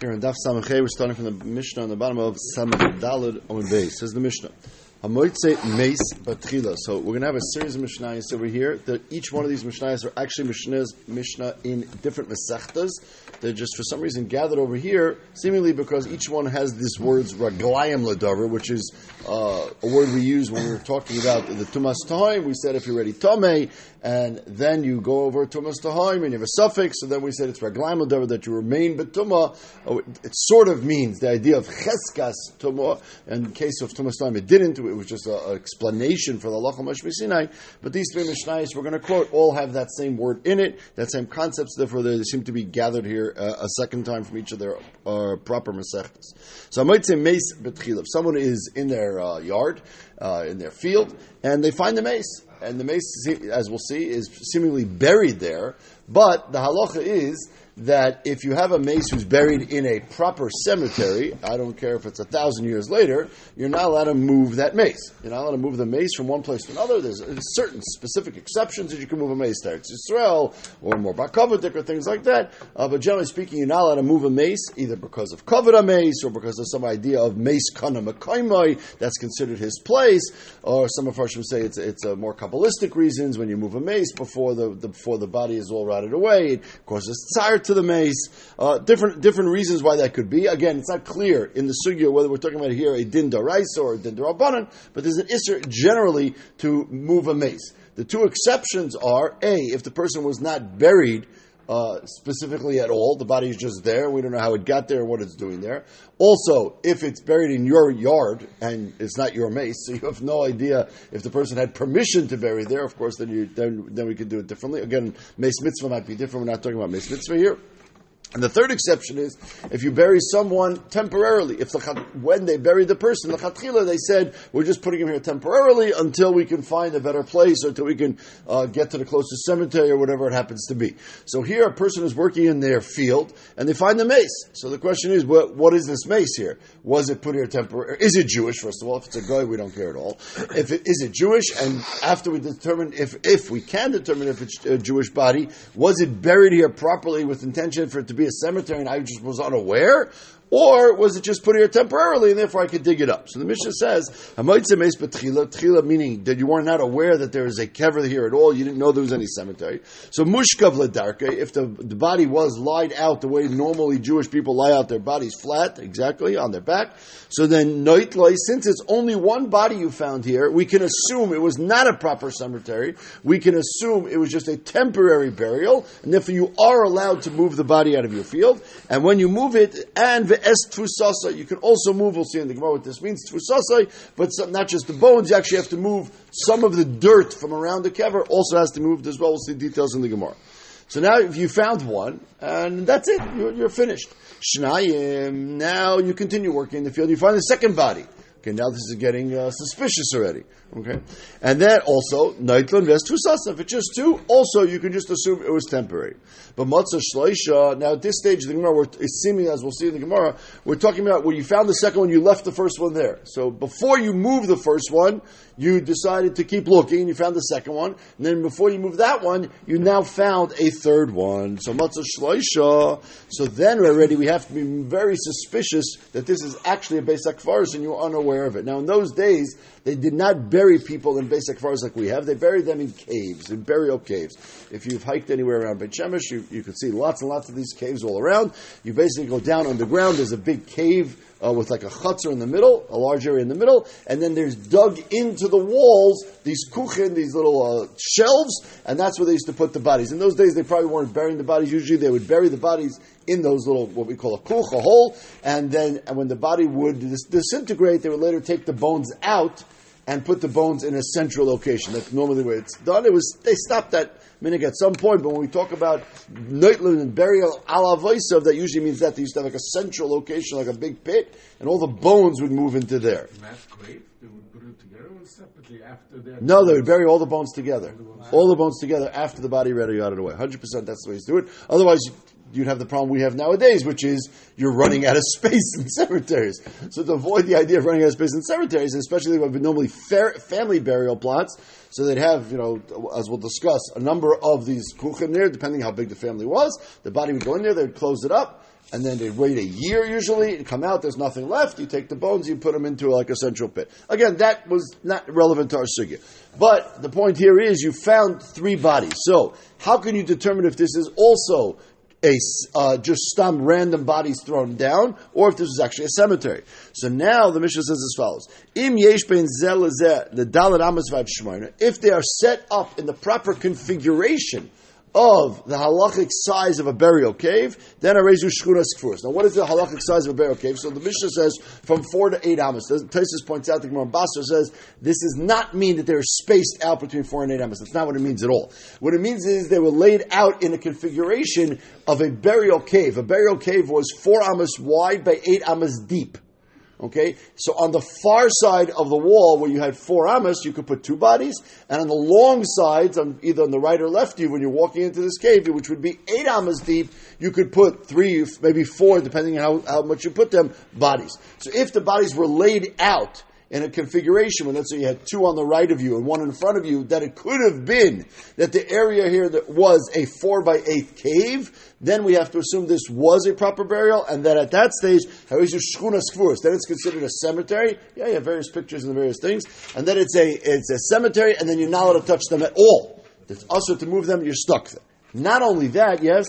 Here in Daf Samachay, we're starting from the Mishnah on the bottom of Samach Dalad on Beis. Says the Mishnah. So we're going to have a series of Mishnayos over here. That each one of these Mishnayos are actually Mishnahs, Mishnah in different Masechtas. They're just for some reason gathered over here, seemingly because each one has this words Raglayim Ladavar, which is uh, a word we use when we were talking about the Tumas Tahim. We said if you're ready Tomei, and then you go over Tumas Tahim and you have a suffix, so then we said it's Raglayim Ladavar that you remain Betuma. Oh, it sort of means the idea of Cheskas Tumah. In case of Tumas Tahim, it didn't. It was just an explanation for the Lachal Mashmi Sinai. But these three Mishnayos we're going to quote all have that same word in it, that same concepts. Therefore, they seem to be gathered here uh, a second time from each of their uh, proper Masechtas. So I might say mace betchil. If someone is in their uh, yard, uh, in their field, and they find the mace, and the mace, as we'll see, is seemingly buried there, but the halacha is that if you have a mace who's buried in a proper cemetery, I don't care if it's a thousand years later, you're not allowed to move that mace. You're not allowed to move the mace from one place to another. There's certain specific exceptions that you can move a mace there. It's Israel or more Bakavadik or things like that. Uh, but generally speaking, you're not allowed to move a mace either because of Kavod mace or because of some idea of mace kana makaimai that's considered his place, or some of would say it's it's a more kabbalistic reasons when you move a mace before the, the before the body is all rotted away, it causes tsar to the mace. Uh, different different reasons why that could be. Again, it's not clear in the sugya whether we're talking about here a din daraisa or a din darabanan, but there's an isser generally to move a mace. The two exceptions are a if the person was not buried. Uh, specifically at all. The body is just there. We don't know how it got there, what it's doing there. Also, if it's buried in your yard and it's not your mace, so you have no idea if the person had permission to bury there. Of course, then you then then we could do it differently. Again, mace mitzvah might be different. We're not talking about mace mitzvah here. And the third exception is if you bury someone temporarily. If the, when they buried the person, the chatchila, they said we're just putting him here temporarily until we can find a better place, or until we can uh, get to the closest cemetery or whatever it happens to be. So here, a person is working in their field and they find the mace. So the question is, what, what is this mace here? Was it put here temporarily? Is it Jewish? First of all, if it's a guy, we don't care at all. If it is it Jewish, and after we determine if if we can determine if it's a Jewish body, was it buried here properly with intention for it to be a cemetery and I just was unaware? Or was it just put here temporarily and therefore I could dig it up? So the Mishnah says, Tchila, meaning that you were not aware that there is a kever here at all, you didn't know there was any cemetery. So Mushkav Ladarke, if the, the body was lied out the way normally Jewish people lie out their bodies flat, exactly, on their back, so then Noitloi, since it's only one body you found here, we can assume it was not a proper cemetery, we can assume it was just a temporary burial, and therefore you are allowed to move the body out of your field, and when you move it, and es tfusasa. You can also move. We'll see in the Gemara what this means. Tfusasa, but not just the bones. You actually have to move some of the dirt from around the kever. Also has to move as well. We'll see details in the Gemara. So now, if you found one, and that's it, you're, you're finished. Shnayim. Now you continue working in the field. You find the second body. Okay, now this is getting uh, suspicious already. Okay, and that also Nightland Vest Tusasa. If it's just two, also you can just assume it was temporary. But Matzah Shloisha. Now at this stage, of the Gemara is seeming as we'll see in the Gemara, we're talking about when you found the second one, you left the first one there. So before you move the first one, you decided to keep looking, and you found the second one, and then before you move that one, you now found a third one. So Matzah Shloisha. So then already we have to be very suspicious that this is actually a Beis Akvaris and you're unaware of it. Now in those days they did not bury people in basic fars like we have. They buried them in caves, in burial caves. If you've hiked anywhere around Beit Shemesh, you, you can see lots and lots of these caves all around. You basically go down underground. There's a big cave uh, with like a chutzner in the middle, a large area in the middle, and then there's dug into the walls these kuchen, these little uh, shelves, and that's where they used to put the bodies. In those days, they probably weren't burying the bodies. Usually, they would bury the bodies in those little what we call a kuch, a hole, and then and when the body would dis- disintegrate, they would later take the bones out and put the bones in a central location. That's normally where it's done. It was they stopped that minig at some point, but when we talk about noitlin and burial ala voisav, that usually means that they used to have like a central location, like a big pit, and all the bones would move into there. Mass grave, they would put it together separately after that? No, they would bury all the bones together. All the bones together after the body ready out of the way. 100% that's the way to do it. Otherwise, you'd have the problem we have nowadays, which is you're running out of space in cemeteries. So to avoid the idea of running out of space in cemeteries, especially what would normally family burial plots, so they'd have, you know, as we'll discuss, a number of these kuchen there, depending how big the family was. The body would go in there, they'd close it up, and then they'd wait a year usually and come out. There's nothing left. You take the bones, you put them into like a central pit. Again, that was not relevant to our sugya. But the point here is you found three bodies. So how can you determine if this is also a uh, just some random bodies thrown down, or if this was actually a cemetery. So now the Mishnah says as follows: Im yesh ben the dalet If they are set up in the proper configuration of the halachic size of a burial cave, then a rezu shchunas kfuras. Now, what is the halachic size of a burial cave? So the Mishnah says from four to eight amos. Taisus points out the Gemara Basra says this does not mean that they're spaced out between four and eight amos. That's not what it means at all. What it means is they were laid out in a configuration of a burial cave. A burial cave was four amos wide by eight amos deep. Okay, so on the far side of the wall where you had four amos, you could put two bodies, and on the long sides, on either on the right or left you, when you're walking into this cave, which would be eight amos deep, you could put three, maybe four, depending on how, how much you put them, bodies. So if the bodies were laid out in a configuration, when let's say you had two on the right of you and one in front of you, that it could have been that the area here that was a four by eight cave, then we have to assume this was a proper burial, and that at that stage, then it's considered a cemetery. Yeah, you have various pictures and various things, and then it's a it's a cemetery, and then you're not allowed to touch them at all. It's also to move them, you're stuck. Not only that, yes.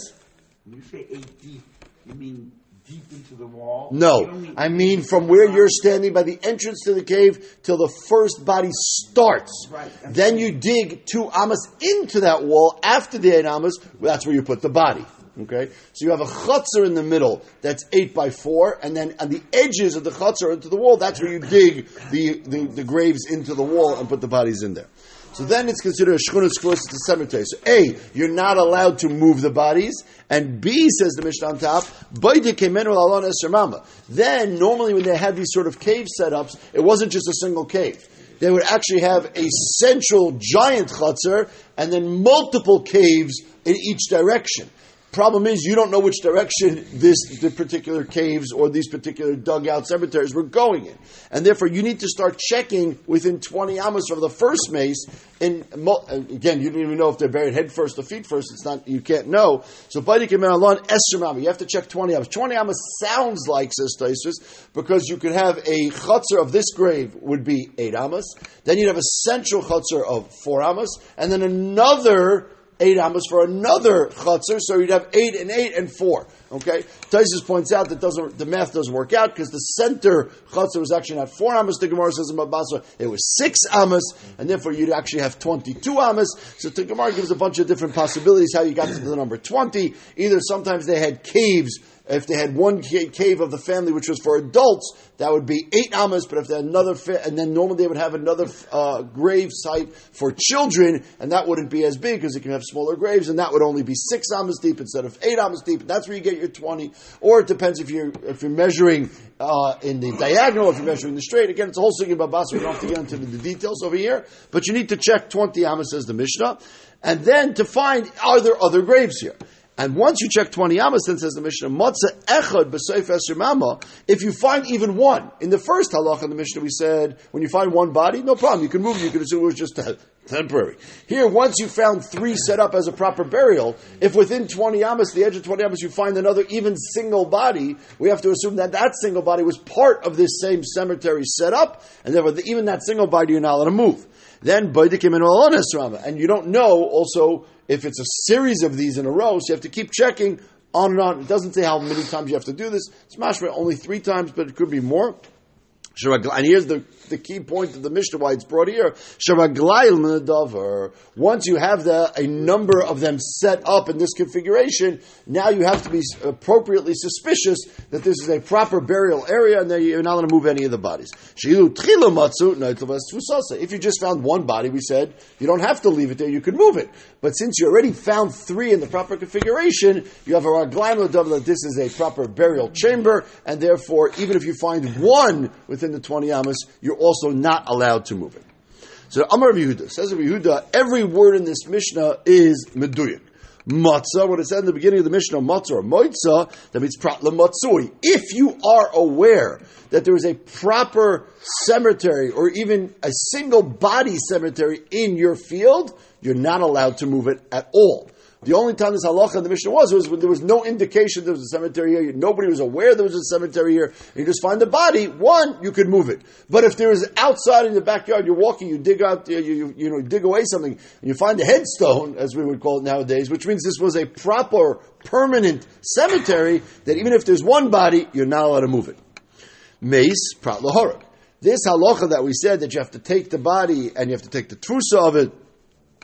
When you say eight deep, you mean deep into the wall? No, I mean from where you're standing by the entrance to the cave till the first body starts. Right. Then you dig two amas into that wall after the eight amas. That's where you put the body. Okay, so you have a chutzner in the middle that's eight by four, and then on the edges of the chutzner into the wall, that's where you dig the, the, the graves into the wall and put the bodies in there. So then it's considered a shchunas it's a cemetery. So A, you're not allowed to move the bodies, and B, says the Mishnah on top, then normally when they had these sort of cave setups, it wasn't just a single cave. They would actually have a central giant chutzner and then multiple caves in each direction. Problem is, you don't know which direction this the particular caves or these particular dugout cemeteries were going in, and therefore you need to start checking within twenty amos of the first mace. And again, you don't even know if they're buried head first or feet first. It's not you can't know. So you have to check twenty amos. Twenty amos sounds like says Taisus because you could have a chutzner of this grave would be eight amos. Then you'd have a central chutzner of four amos, and then another eight amos for another chutzner, so you'd have eight and eight and four. Okay, Taisus points out that doesn't the math doesn't work out because the center chutzner was actually not four amos. The Gemara says in Mabasa it was six amos, and therefore you'd actually have twenty-two amos. So the Gemara gives a bunch of different possibilities how you got to the number twenty. Either sometimes they had caves if they had one cave of the family which was for adults, that would be eight amas. But if they had another, fa- and then normally they would have another uh, grave site for children, and that wouldn't be as big because you can have smaller graves, and that would only be six amas deep instead of eight amas deep. That's where you get your twenty. Or it depends if you're if you're measuring uh, in the diagonal, if you're measuring the straight. Again, it's a whole thing about bas. We don't have to get into the details over here, but you need to check twenty amas, says the Mishnah, and then to find are there other graves here. And once you check 20 amas, then says the Mishnah, Matzah echad b'seif esrimama, if you find even one. In the first halach in the Mishnah, we said, when you find one body, no problem, you can move, you can assume it was just temporary. Here, once you found three set up as a proper burial, if within 20 amas, the edge of 20 amas, you find another even single body, we have to assume that that single body was part of this same cemetery set up, and therefore even that single body you're not allowed to move. Then, and you don't know also if it's a series of these in a row, so you have to keep checking on and on. It doesn't say how many times you have to do this. It's mashma only three times, but it could be more. And here's the the key point of the Mishnah, why it's brought here. Once you have the, a number of them set up in this configuration, now you have to be appropriately suspicious that this is a proper burial area and that you're not going to move any of the bodies. If you just found one body, we said you don't have to leave it there, you can move it. But since you already found three in the proper configuration, you have a raglaim that this is a proper burial chamber, and therefore, even if you find one within the 20 amas, you're also not allowed to move it. So Amar Yehuda says of Yehuda, every word in this Mishnah is meduyik. Matzah, what it said in the beginning of the Mishnah, matzah or moitza, that means pratla matzui. If you are aware that there is a proper cemetery or even a single body cemetery in your field, you're not allowed to move it at all. The only time this halacha in the Mishnah was was when there was no indication there was a cemetery here. Nobody was aware there was a cemetery here. You just find the body. One, you could move it. But if there is outside in the backyard, you're walking, you dig out, you, you, you know, dig away something, and you find a headstone, as we would call it nowadays, which means this was a proper, permanent cemetery. That even if there's one body, you're not allowed to move it. Mace prat lahorek. This halacha that we said that you have to take the body and you have to take the trusa of it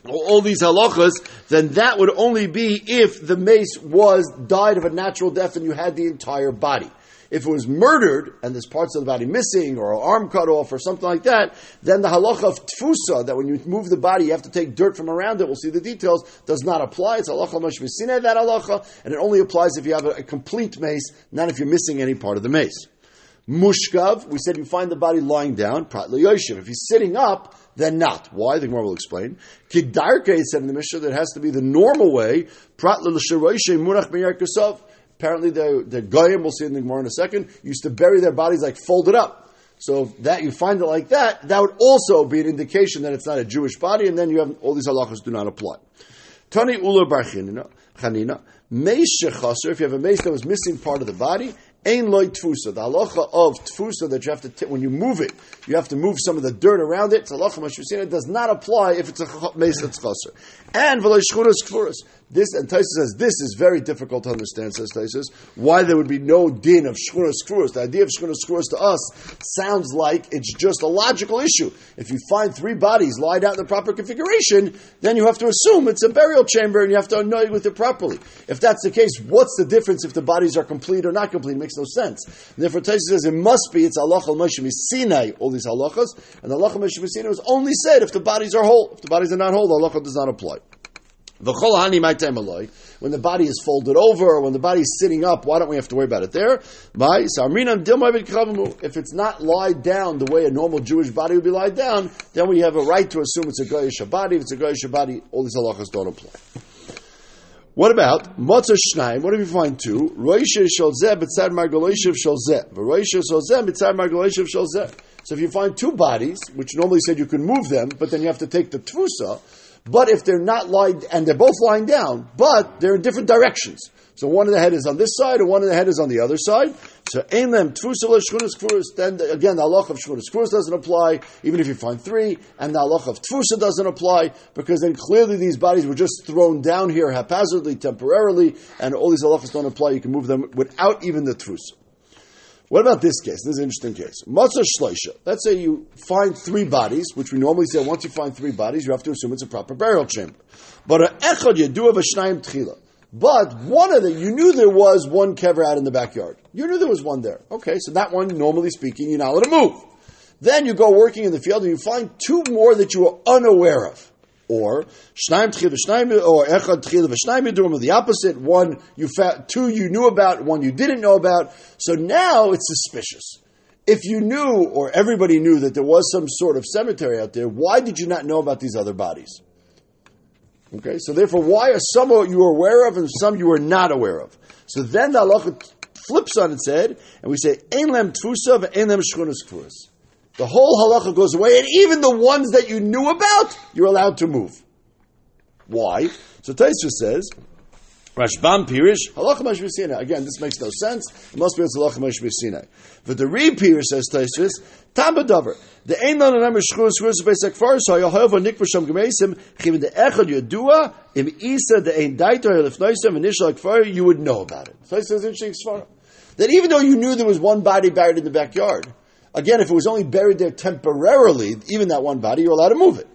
all these halachas, then that would only be if the mace was died of a natural death and you had the entire body. If it was murdered and there's parts of the body missing or arm cut off or something like that, then the halacha of tfusa, that when you move the body, you have to take dirt from around it, we'll see the details, does not apply. It's halacha mashvisine, that halacha, and it only applies if you have a, a complete mace, not if you're missing any part of the mace. Mushkav, we said you find the body lying down, prat yoshev. If he's sitting up, then not. Why? The Gemara will explain. Kidarke said in the Mishnah that has to be the normal way. Apparently, the the goyim we'll see in the Gemara in a second used to bury their bodies like folded up. So that you find it like that, that would also be an indication that it's not a Jewish body, and then you have all these halachas do not apply. Tani ula barchinina chanina meis if you have a mace that was missing part of the body, Ein loy tfusa. The halacha of tfusa that you have to, t- when you move it, you have to move some of the dirt around it. Halacha mashusina. It does not apply if it's a mace that's chaser. And v'loy shchuras kfuras. This, and Taisa says, this is very difficult to understand, says Taisa, why there would be no din of shchuras kfuras. The idea of shchuras kfuras to us sounds like it's just a logical issue. If you find three bodies lied out in the proper configuration, then you have to assume it's a burial chamber and you have to anoint with it properly. If that's the case, what's the difference if the bodies are complete or not complete? It makes no sense. And therefore, Taisa says it must be, it's Allah al Sinai, all these halachas, and Allah al Sinai was only said if the bodies are whole. If the bodies are not whole, the halacha does not apply. When the body is folded over, or when the body is sitting up, why don't we have to worry about it there? If it's not lied down the way a normal Jewish body would be lied down, then we have a right to assume it's a Goyish body. If it's a Goyish body, all these halachas don't apply. What about Matzah Shnaim? What if you find two? Roisha Sholzeh b'tzad Margoleshev Sholzeh. Roisha. So if you find two bodies, which normally said you can move them, but then you have to take the tfusa, but if they're not lying, and they're both lying down, but they're in different directions. So one of the head is on this side, and one of the head is on the other side. So them tfusala shchunas kfuras. Then again, the halach of shchunas kfuras doesn't apply, even if you find three, and the halach of tfusa doesn't apply because then clearly these bodies were just thrown down here haphazardly, temporarily, and all these halachas don't apply. You can move them without even the tfusa. What about this case? This is an interesting case. Matzah shleisha. Let's say you find three bodies, which we normally say once you find three bodies, you have to assume it's a proper burial chamber. But a echad yedu of a shnayim tchila. But one of them, you knew there was one kever out in the backyard. You knew there was one there. Okay, so that one, normally speaking, you're not allowed to move. Then you go working in the field and you find two more that you were unaware of or shnaim tchil or echad tchil v'shnaim yidurim, the opposite. One you found, two you knew about, one you didn't know about. So now it's suspicious. If you knew, or everybody knew that there was some sort of cemetery out there, why did you not know about these other bodies? Okay, so therefore, why are some you were aware of and some you were not aware of? So then the halacha flips on its head, and we say, "Ein lem tfusa ein lem shchunas kfuras." The whole halacha goes away, and even the ones that you knew about, you're allowed to move. Why? So Taisha says, Rashbam Pirish, halacha mashvisina. Again, this makes no sense. It must be it's halacha mashvisina. But the re Pirish says Taisha, Tambadavar. The ein lan anam shchur shchur besek far so you have a nikvasham gemeisim chivin the echad yodua im isa the ein daito lefnoisem initial far you would know about it. So it says interesting that even though you knew there was one body buried in the backyard, Again, if it was only buried there temporarily, even that one body, you're allowed to move it.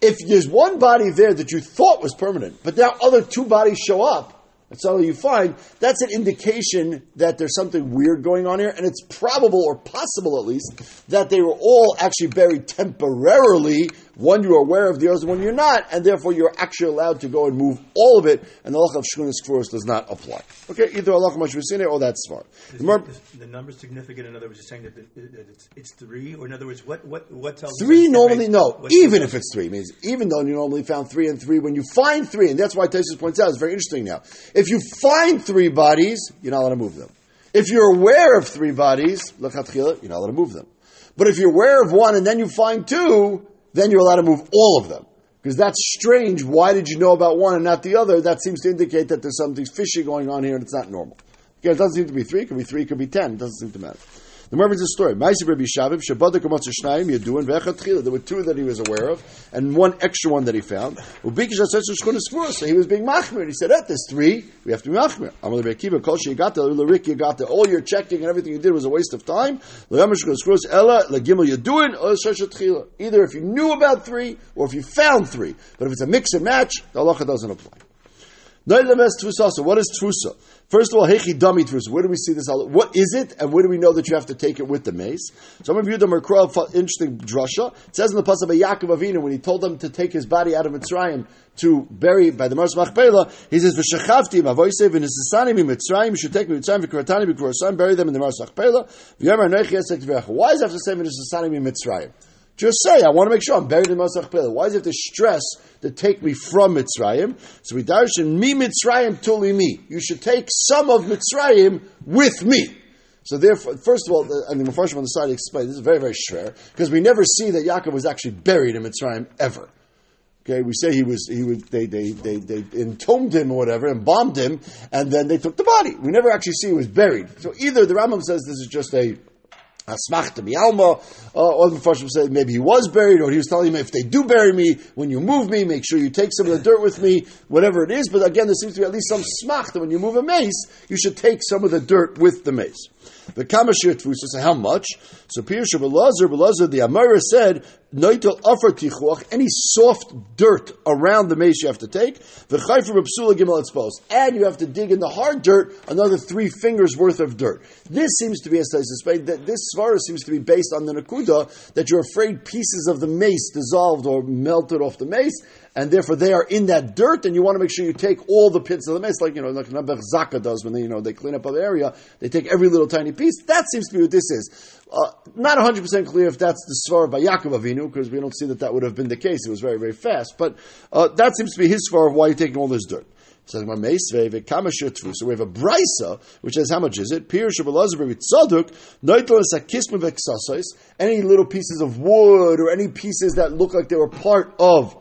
If there's one body there that you thought was permanent, but now other two bodies show up, that's all you find, that's an indication that there's something weird going on here, and it's probable or possible at least that they were all actually buried temporarily one you're aware of, the other one you're not, and therefore you're actually allowed to go and move all of it, and the halacha of shkunas kfuros does not apply. Okay, either halacha mashvisine or that's smart. Is the, more, the number significant? In other words, you're saying that, that it's, it's, three, or in other words, what what what tells three? Normally, no. Even if it's three, means even though you normally found three and three, when you find three, and that's why Tesis points out, it's very interesting now. If you find three bodies, you're not allowed to move them. If you're aware of three bodies, you're not allowed to move them. But if you're aware of one and then you find two, then you're allowed to move all of them. Because that's strange. Why did you know about one and not the other? That seems to indicate that there's something fishy going on here and it's not normal. Again, it doesn't seem to be three. It could be three. It could be ten. It doesn't seem to matter. The Gemara brings a story. There were two that he was aware of, and one extra one that he found. So he was being machmir. He said, eh, there's three. We have to be machmir. Amal Rabbi Akiva, Kol Sheyagata, Lurik Yagata. All your checking and everything you did was a waste of time. Ella, or. Either if you knew about three, or if you found three. But if it's a mix and match, the halacha doesn't apply. What is tfusa? First of all, hechi dummy tfusa. Where do we see this? All what is it, and where do we know that you have to take it with the mace? Some of you them are interesting drasha. It says in the pasuk of Yaakov Avinu when he told them to take his body out of Mitzrayim to bury by the Mars Machpelah, he says v'shechavti mavoisev v'nisasani mi Mitzrayim me Mitzrayim v'kuratani v'kurasam bury them in the Mars Machpelah. Why does it have to say v'nisasani mi Mitzrayim? Just say, I want to make sure I'm buried in Masach Pele. Why does it have to stress to take me from Mitzrayim? So we darshan me Mitzrayim tuli me. You should take some of Mitzrayim with me. So therefore, first of all, and the Mepharshim on the side explain this is very, very shver because we never see that Yaakov was actually buried in Mitzrayim ever. Okay, we say he was, he was, they, they, they, they entombed him or whatever and bombed him, and then they took the body. We never actually see he was buried. So either the Rambam says this is just a Asmachta Mialma, uh, or the Mepharshim said maybe he was buried, or he was telling him if they do bury me, when you move me, make sure you take some of the dirt with me, whatever it is. But again, there seems to be at least some smach that when you move a mace, you should take some of the dirt with the mace. The Kamashir Tfusa, so how much? So Pirsha Belazar, Belazar, the Amara said, Noitel Afar Tichuach, any soft dirt around the mace you have to take, the Chayfer Bapsula Gimel Etzpos, and you have to dig in the hard dirt another three fingers worth of dirt. This seems to be, as I suspect, that this svara seems to be based on the Nakuda that you're afraid pieces of the mace dissolved or melted off the mace, and therefore they are in that dirt, and you want to make sure you take all the pits of the mace, like you know, like Nabech Zaka does when they you know they clean up an area, they take every little tiny piece. That seems to be what this is. Uh, not 100% clear if that's the svar by Yaakov Avinu, because we don't see that that would have been the case. It was very, very fast. But uh, that seems to be his svar of why you're taking all this dirt. So we have a brisa which says how much is it? Any little pieces of wood or any pieces that look like they were part of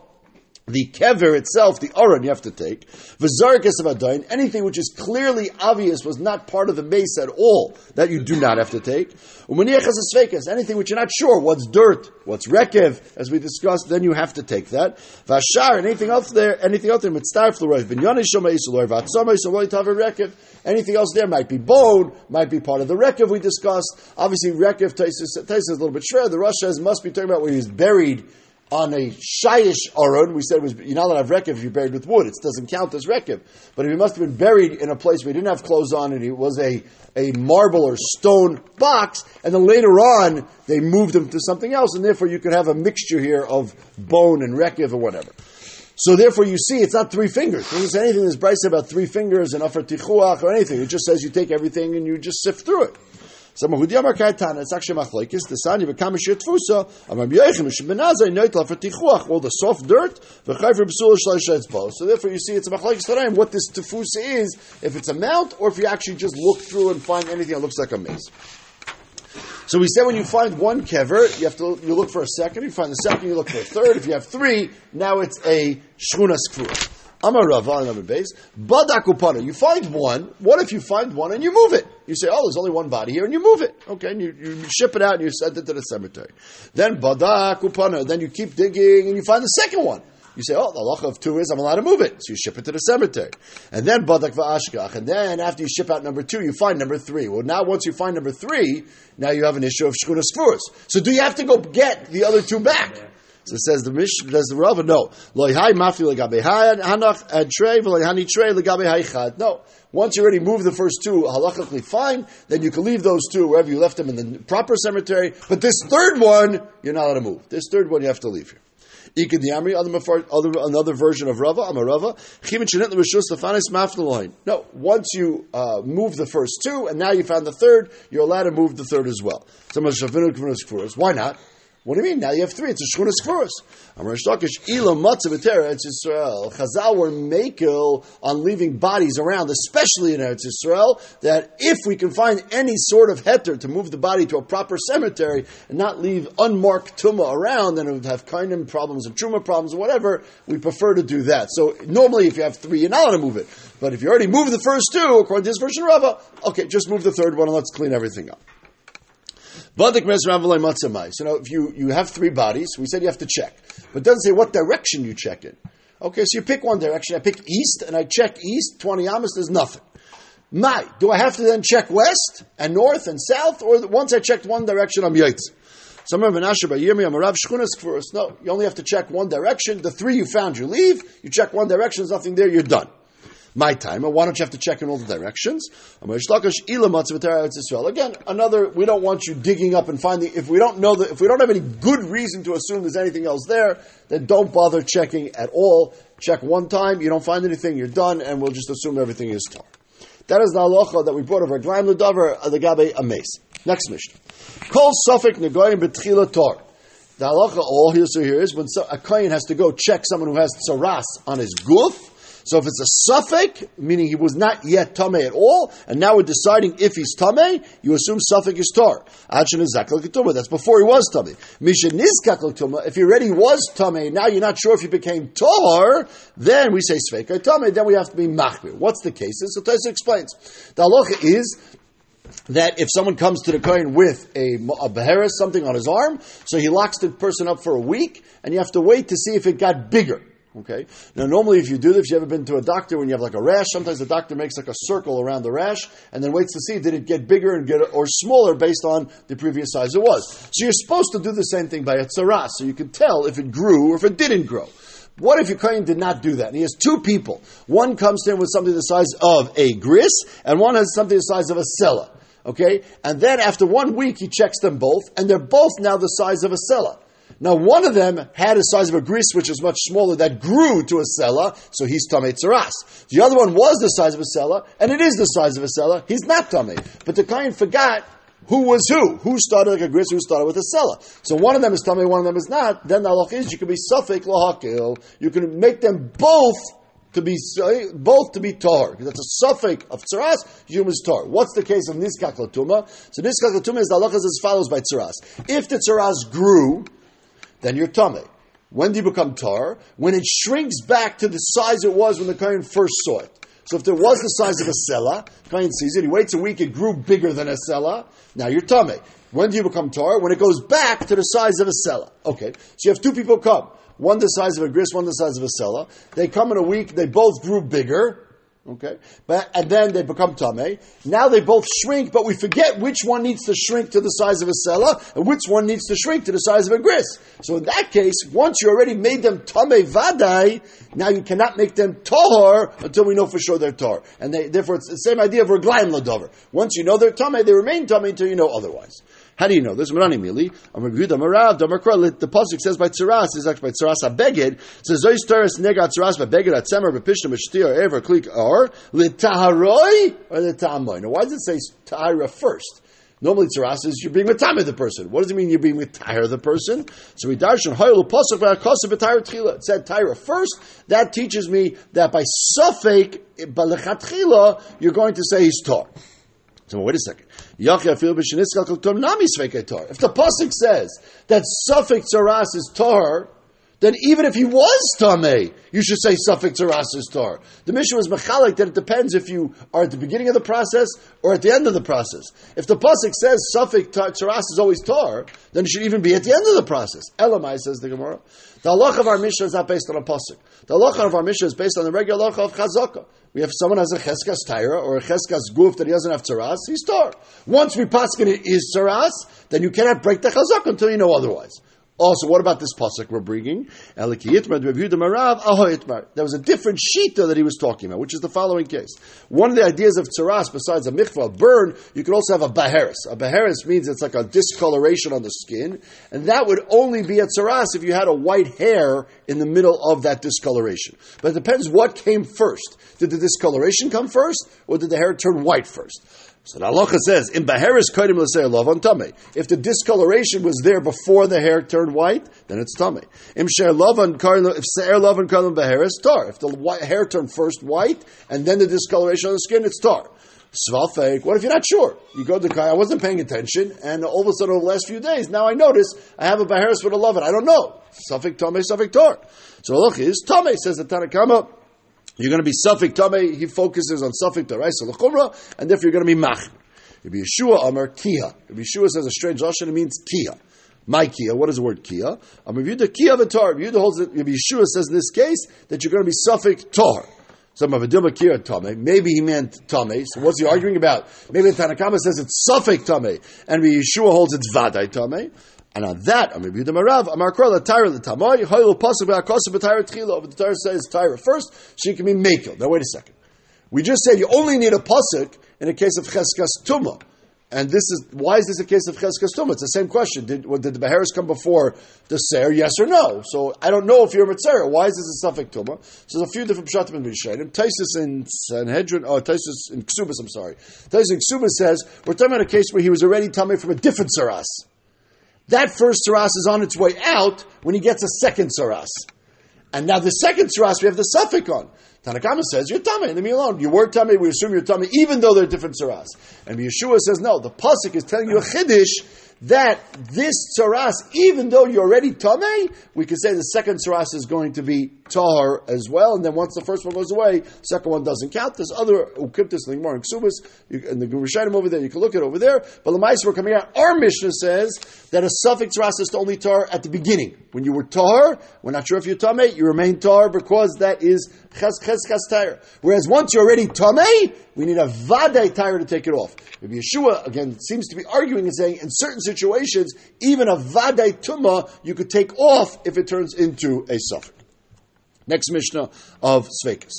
the kever itself, the aron, you have to take. V'zarkas of adain, anything which is clearly obvious was not part of the mace at all, that you do not have to take. Umaniachas asvekas, anything which you're not sure what's dirt, what's rekev, as we discussed, then you have to take that. Vashar, anything else there, anything else there, mitztar fluorov, binyanis shomay isolor, vatzomay soloi taver rekev. Anything else there might be bone, might be part of the rekev we discussed. Obviously, rekev tastes a little bit shred. The Rosh must be talking about where he's buried on a shayish aron, we said was you're not allowed to have rekev if you're buried with wood. It doesn't count as rekev. But if he must have been buried in a place where he didn't have clothes on and it was a, a marble or stone box, and then later on they moved him to something else, and therefore you could have a mixture here of bone and rekev or whatever. So therefore, you see, it's not three fingers. It doesn't say anything in this Bryce about three fingers and afar tichuach or anything. It just says you take everything and you just sift through it. So Mahudi Amar Kaitana, it's actually machlekes. The sani v'kam tfusa. Amar Yoichem Shembenazai noitel for tichuach. All the soft dirt v'chayv for b'sul shlosh etzbo. So therefore, you see, it's a machlekes taraim. What this tefusa is, if it's a mount, or if you actually just look through and find anything that looks like a mace. So we said when you find one kever, you have to you look for a second. You find the second, you look for a third. If you have three, now it's a shchuna skfura. Amar Rava on number base. Badakupana. You find one. What if you find one and you move it? You say, oh, there's only one body here, and you move it. Okay, and you, you ship it out and you send it to the cemetery. Then badakupana. Then you keep digging and you find the second one. You say, oh, the halacha of two is I'm allowed to move it. So you ship it to the cemetery. And then badak va'ashkach. And then after you ship out number two, you find number three. Well, now once you find number three, now you have an issue of shkunas furas. So do you have to go get the other two back? So it says the Mish, says the Rava, no. Mafi legabe hanach and legabe. No. Once you already moved the first two halachically fine, then you can leave those two wherever you left them in the proper cemetery. But this third one, you're not allowed to move. This third one you have to leave here. Ikin the Amri, other, another version of Rava, I'm a Rava. No, once you uh, move the first two, and now you found the third, you're allowed to move the third as well. Why not? What do you mean? Now you have three. It's a shchunas kfuros. Amar Shtakish, ila matzah Eretz Yisrael. Chazal were makel on leaving bodies around, especially in Eretz Yisrael, that if we can find any sort of heter to move the body to a proper cemetery and not leave unmarked tumah around, then it would have kainim problems and truma problems or whatever, we prefer to do that. So normally if you have three, you're not going to move it. But if you already moved the first two, according to this version of Rava, okay, just move the third one and let's clean everything up. So now, if you, you have three bodies, we said you have to check, but doesn't say what direction you check in. Okay, so you pick one direction. I pick east, and I check east. Twenty amas, there's nothing. My, do I have to then check west and north and south, or once I checked one direction, I'm yaitz? Some of Kfuros. No, you only have to check one direction. The three you found, you leave. You check one direction, there's nothing there, you're done my time. Why don't you have to check in all the directions? Again, another. We don't want you digging up and finding. If we don't know that, if we don't have any good reason to assume there's anything else there, then don't bother checking at all. Check one time. You don't find anything, you're done, and we'll just assume everything is tar. That is the halacha that we brought over Glaim the Gabe Ames. Next mission. Call Suffik Negoyim Betchila Tar. The halacha all here so here is when a kohen has to go check someone who has tsaras on his goof so if it's a suffix, meaning he was not yet tame at all, and now we're deciding if he's tame, you assume suffix is tar. That's before he was tame. If he already was tame, now you're not sure if he became tar, then we say sveika tame. Then we have to be machmir. What's the case? So Taisa explains. The halacha is that if someone comes to the kohen with a, a something on his arm, so he locks the person up for a week, and you have to wait to see if it got bigger. Okay. Now, normally, if you do this, if you ever been to a doctor when you have like a rash, sometimes the doctor makes like a circle around the rash and then waits to see did it get bigger and get or smaller based on the previous size it was. So you're supposed to do the same thing by a tzaras, so you can tell if it grew or if it didn't grow. What if your did not do that? And he has two people. One comes him with something the size of a gris, and one has something the size of a sella. Okay, and then after one week, he checks them both, and they're both now the size of a sella. Now, one of them had a size of a gris, which is much smaller, that grew to a sella, so he's tamei tzaras. The other one was the size of a sella, and it is the size of a sella. He's not tamei. But the kain forgot who was who? Who started like a gris? Who started with a sella? So one of them is tamei, one of them is not. Then the halach is you can be suffik lahakil. You can make them both to be both to be tar that's a suffix of tzaras. Yom is tar. What's the case of niskak latuma? So niskak latuma is the halacha as follows by tzaras. If the tzaras grew then you're tummy. When do you become tar? When it shrinks back to the size it was when the Kohen first saw it. So if there was the size of a sella, Kohen sees it, he waits a week, it grew bigger than a sella, now you're tummy. When do you become tar? When it goes back to the size of a sella. Okay, so you have two people come. One the size of a gris, one the size of a sella. They come in a week, they both grew bigger. Okay, but and then they become tame. Now they both shrink, but we forget which one needs to shrink to the size of a sella and which one needs to shrink to the size of a gris. So in that case, once you already made them tame vadai, now you cannot make them tahor until we know for sure they're tar. And they, therefore, it's the same idea of reglaim ladover. Once you know they're tame, they remain tame until you know otherwise. How do you know? There's Marani Mili. The pasuk says by tzaras is actually by tzaras abeged. It says zois teres nega tzaras babeged atzemer bepishna mishtir ever klik or litaharoi or litahamoy. Now, why does it say tahira first? Normally, tzaras is you're being matame the person. What does it mean you're being matire the person? So we darshan hoyel pasuk v'akosav v'tayra tchila. Said tyra first. That teaches me that by suffik balechatchila you're going to say he's tar. Wait a second. If the pasuk says that suffix tzaras is tar, then even if he was tamei, you should say suffix tzaras is tar. The mission was mechalik that it depends if you are at the beginning of the process or at the end of the process. If the pasuk says suffix tzaras is always tar, then it should even be at the end of the process. Elamai says the Gemara. The halach of our mission is not based on a pasuk. The halach of our mission is based on the regular halach of chazaka. We have someone has a cheskas tyra or a cheskas guf that he doesn't have tzaras, he's tar. Once we paskin it is tzaras, then you cannot break the chazaka until you know otherwise. Also, what about this pasuk we're bringing? There was a different shita that he was talking about, which is the following case. One of the ideas of tzaras, besides a mikvah burn, you could also have a baharis. A baharis means it's like a discoloration on the skin, and that would only be a tzaras if you had a white hair in the middle of that discoloration. But it depends what came first. Did the discoloration come first, or did the hair turn white first? So the halacha says, in Baharis Tame. If the discoloration was there before the hair turned white, then it's Tame. Im Sher Lavan if Seir Lavan Kodim Baharis, Tar. If the white, hair turned first white, and then the discoloration on the skin, it's Tar. Svalfek, what if you're not sure? You go to the I wasn't paying attention, and all of a sudden over the last few days, now I notice I have a Baharis with a Lavan. I don't know. Suffik Tame, Suffik Tar. So the halacha is Tame, says the Tanakama. You're going to be Suffik Tame. He focuses on Suffik Taraisa Lechumra, and therefore you're going to be Mach. Rabbi Yeshua Amar Kia. Rabbi Yeshua says a strange lashon. It means Kia. My Kia. What is the word Kia? Amar um, Yehuda Kia V'Tar. Rabbi Yehuda holds that Rabbi Yeshua says in this case that you're going to be Suffik Tar. Some of Adilma Kia Tame. Maybe he meant Tame. So what's he arguing about? Maybe the Tanakama says it's Suffik Tame, and Rabbi Yeshua holds it's Vadai Tame. And on that, I'm Amar Yehuda Marav, Amar Krola Tyra L'Tamai, Hoyel Pasuk B'Akosa B'Tyra Tchila. But the Tyra says Tyra first, she can be Mekel. Now wait a second. We just said you only need a pasuk in a case of cheskas tuma, and this is why is this a case of cheskas tuma? It's the same question. Did, did the beharis come before the ser? Yes or no? So I don't know if you're a mitzvah. Why is this a suffix tuma? So there's a few different pshatim in Mishnayim. Taisus in Sanhedrin, oh Taisus in Ksubas. I'm sorry. Taisus in Ksubas says we're talking about a case where he was already tummy from a different saras. That first saras is on its way out when he gets a second saras. And now the second saras we have the suffix on. Tanakama says you're tummy, leave me alone. You were tummy, we assume you're tummy, even though they're different saras. And Yeshua says no. The pasuk is telling you a chiddush that this saras, even though you're already tummy, we could say the second saras is going to be tar as well. And then once the first one goes away, second one doesn't count. There's other ukiptis, like more in Ksubas, and the Gurushanim over there. You can look at over there. But the mice we're coming out. Our Mishnah says that a suffix saras is only tar at the beginning. When you were tar, we're not sure if you're tummy, you remain tar because that is ches ches ches tar. Whereas once you're already tummy, we need a vaday tire to take it off. Maybe Yeshua again seems to be arguing and saying in certain situations, even a vaday tuma you could take off if it turns into a suffix. Next Mishnah of Sveikas.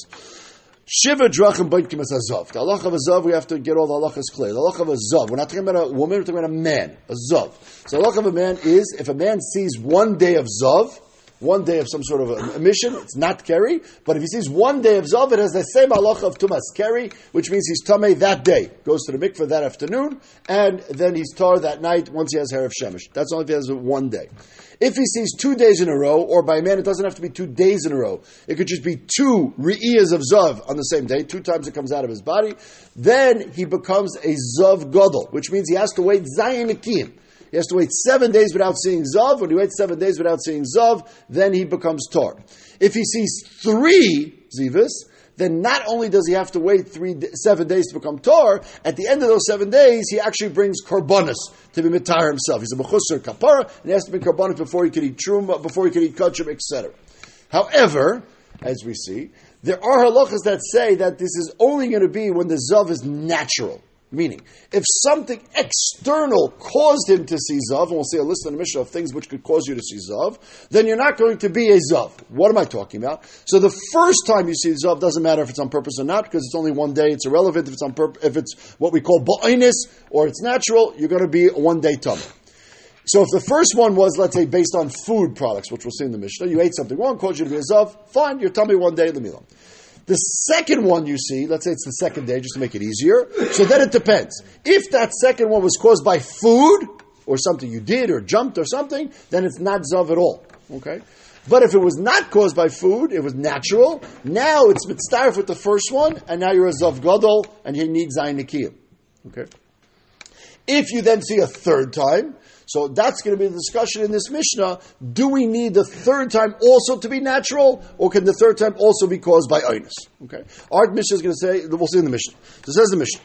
Shiva drachim boinkim as azav. The halach of azav, we have to get all the halachas clear. The halach of azav, we're not talking about a woman, we're talking about a man. A zav. So the halach of a man is, if a man sees one day of zav, one day of some sort of a mission, it's not keri. But if he sees one day of zav, it has the same halacha of tumas keri, which means he's tamei that day. Goes to the mikveh that afternoon, and then he's tar that night once he has hair of shemesh. That's only if he has one day. If he sees two days in a row, or by man, it doesn't have to be two days in a row. It could just be two re'iyas of zav on the same day, two times it comes out of his body. Then he becomes a zav gadol, which means he has to wait zayin akim. He has to wait seven days without seeing Zav. When he waits seven days without seeing Zav, then he becomes Tar. If he sees three Zivas, then not only does he have to wait three, seven days to become Tar, at the end of those seven days, he actually brings Korbanos to be Mitar himself. He's a Mechusar Kapara, and he has to bring Korbanos before he can eat Trum, before he can eat Kachim, etc. However, as we see, there are halachas that say that this is only going to be when the Zav is natural. Meaning, if something external caused him to see Zav, and we'll see a list in the Mishnah of things which could cause you to see Zav, then you're not going to be a Zav. What am I talking about? So the first time you see Zav doesn't matter if it's on purpose or not, because it's only one day, it's irrelevant if it's on purpose, if it's what we call Ba'inus, or it's natural, you're going to be a one day tummy. So if the first one was, let's say, based on food products, which we'll see in the Mishnah, you ate something wrong, caused you to be a Zav, fine, your tummy one day the Milah. The second one you see, let's say it's the second day, just to make it easier. So then it depends. If that second one was caused by food or something you did or jumped or something, then it's not zav at all. Okay. But if it was not caused by food, it was natural. Now it's mitzvah with the first one, and now you're a zav gadol, and you need zayin. Okay. If you then see a third time, so that's going to be the discussion in this Mishnah. Do we need the third time also to be natural, or can the third time also be caused by Einus? Okay. Our Mishnah is going to say, we'll see in the Mishnah. So says the Mishnah.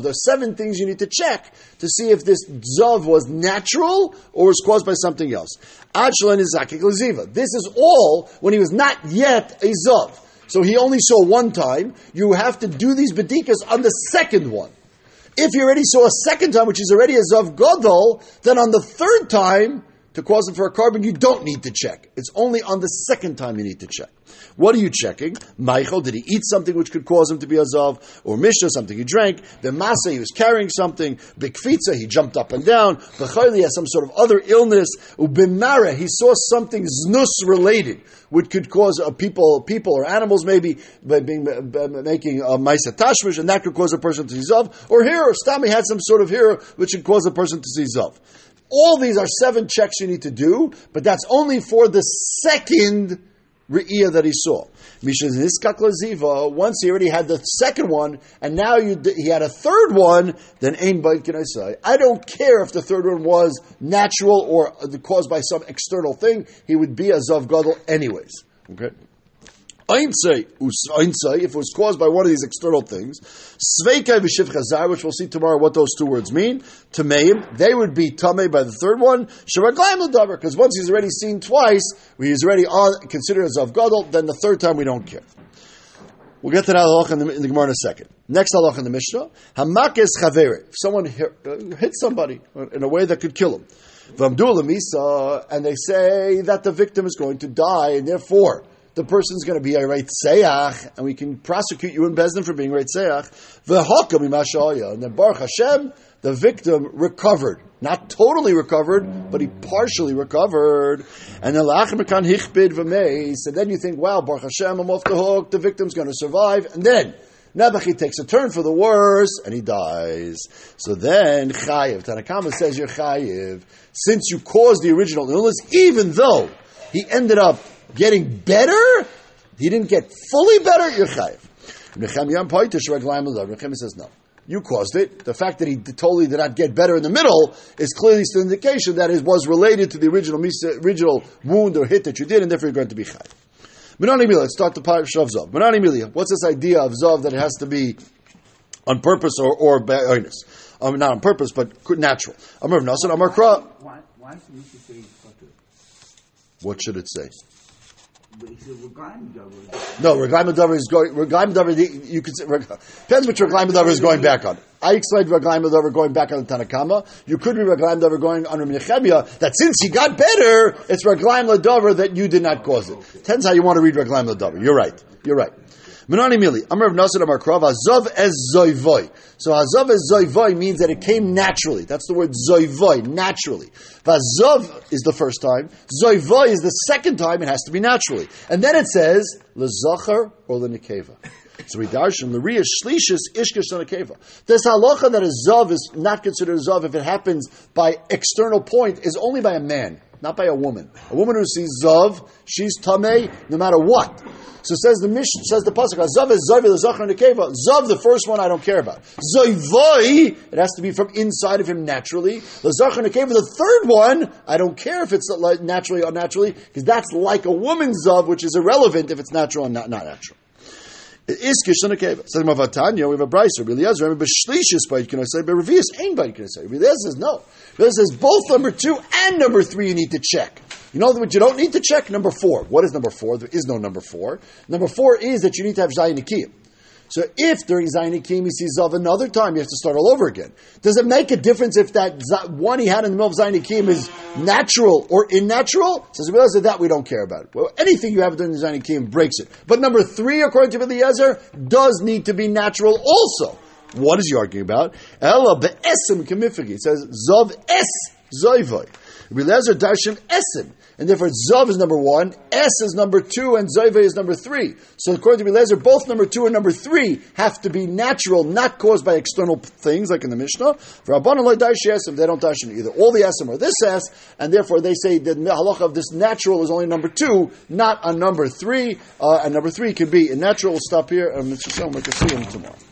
There are seven things you need to check to see if this Zav was natural or was caused by something else. This is all when he was not yet a Zav. So he only saw one time. You have to do these bedikas on the second one. If you already saw a second time, which is already a Zav Godol, then on the third time, to cause him for a carbon, you don't need to check. It's only on the second time you need to check. What are you checking? Michael, did he eat something which could cause him to be Azav? Or Mishnah, something he drank? The Masa, he was carrying something. Bikfitza, he jumped up and down. Bechayli, he has some sort of other illness. Ubimara, he saw something znus related, which could cause uh, people, people or animals maybe, by being, by making a Maisa Tashmish, and that could cause a person to see Zav. Or here, Stami had some sort of here, which could cause a person to see Zav. All these are seven checks you need to do, but that's only for the second Re'iyah that he saw. Misha's Niskak Laziva, once he already had the second one, and now you, he had a third one, then Ain Bait can I say. I don't care if the third one was natural or uh, caused by some external thing, he would be a Zav Gadol anyways. Okay? Einsei, if it was caused by one of these external things, Sveikai chazar, which we'll see tomorrow what those two words mean, Tameim, they would be Tamei by the third one, Shavaglaim l'davar, because once he's already seen twice, he's already on, considered as of Gadol, then the third time we don't care. We'll get to that halacha in the, in the Gemara in a second. Next halacha in the Mishnah, Hamakes chavere, if someone hit, uh, hit somebody in a way that could kill him, Vamdul misa, and they say that the victim is going to die, and therefore, the person's going to be a right seach, and we can prosecute you in Beis Din for being right seach. V'hakam and then Baruch Hashem, the victim recovered, not totally recovered, but he partially recovered. And then la'achmekan hichbid v'meis, and then you think, wow, Baruch Hashem, I'm off the hook. The victim's going to survive, and then. Nebuchadnezzar takes a turn for the worse and he dies. So then, Chayiv, Tanakama says you're Chayiv, since you caused the original illness, even though he ended up getting better, he didn't get fully better, you're chayiv. Says no. You caused it. The fact that he totally did not get better in the middle is clearly still an indication that it was related to the original original wound or hit that you did, and therefore you're going to be chayiv. Menani Mili, let's start the part of Zav. Menani what's this idea of Zav that it has to be on purpose or, or earnest? Um, not on purpose, but natural. Amar Nasan, Amar Kra. Why, why should we say What should it say? No, Reglaim Davar is going. Reglaim Davar, you could say depends which Reglaim Davar is going back on. I explained Reglaim Davar going back on the Tanakama. You could be Reglaim Davar going on Nechemia. That since he got better, it's Reglaim Davar that you did not cause it. Depends how you want to read Reglaim Davar. You're right. You're right. Menani Mili, Amr of Nasir Amar Krav, Azov es Zoivoy. So Azov es Zoivoy means that it came naturally. That's the word Zoivoy, naturally. Vazov is the first time. Zoivoy is the second time. It has to be naturally. And then it says, Lezachar or Lenikeva. So we darshan Lariya Shlishis Ishkish Keva. This halacha that a zav is not considered a zav if it happens by external point is only by a man, not by a woman. A woman who sees zav, she's tamei no matter what. So says the Mish, says the pasuk, Zav is Zav l'zachar nekeva. Zav, the first one, I don't care about. Zoivoi, it has to be from inside of him naturally. L'zachar nekeva, the third one, I don't care if it's naturally or naturally, because that's like a woman's Zav, which is irrelevant if it's natural and not, not natural. Is kishon akeva. Says Mavatanya, we have a brayser. Eliezer, remember shlishis bite can I say, but revius ain't bite can I say. Eliezer says no. Eliezer says both number two and number three you need to check. You know what you don't need to check? Number four. What is number four? There is no number four. Number four is that you need to have zayin so if during Zayin Akim he sees Zav another time, he has to start all over again. Does it make a difference if that one he had in the middle of Zayin Akim is natural or unnatural? Says we realize that we don't care about. It. Well, anything you have during Akim breaks it. But number three, according to Eliezer, does need to be natural also. What is he arguing about? Ella be'esim kamifagi. It says Zav es zoivoi. Eliezer darshim esim. And therefore, Zav is number one, S is number two, and Zayve is number three. So according to Belezer, both number two and number three have to be natural, not caused by external things, like in the Mishnah. For Yesim, they don't dash in either. All the Esim are this S, and therefore they say that the halacha of this natural is only number two, not a number three, uh, and number three can be in natural. We'll stop here, and Mr. we'll see him tomorrow.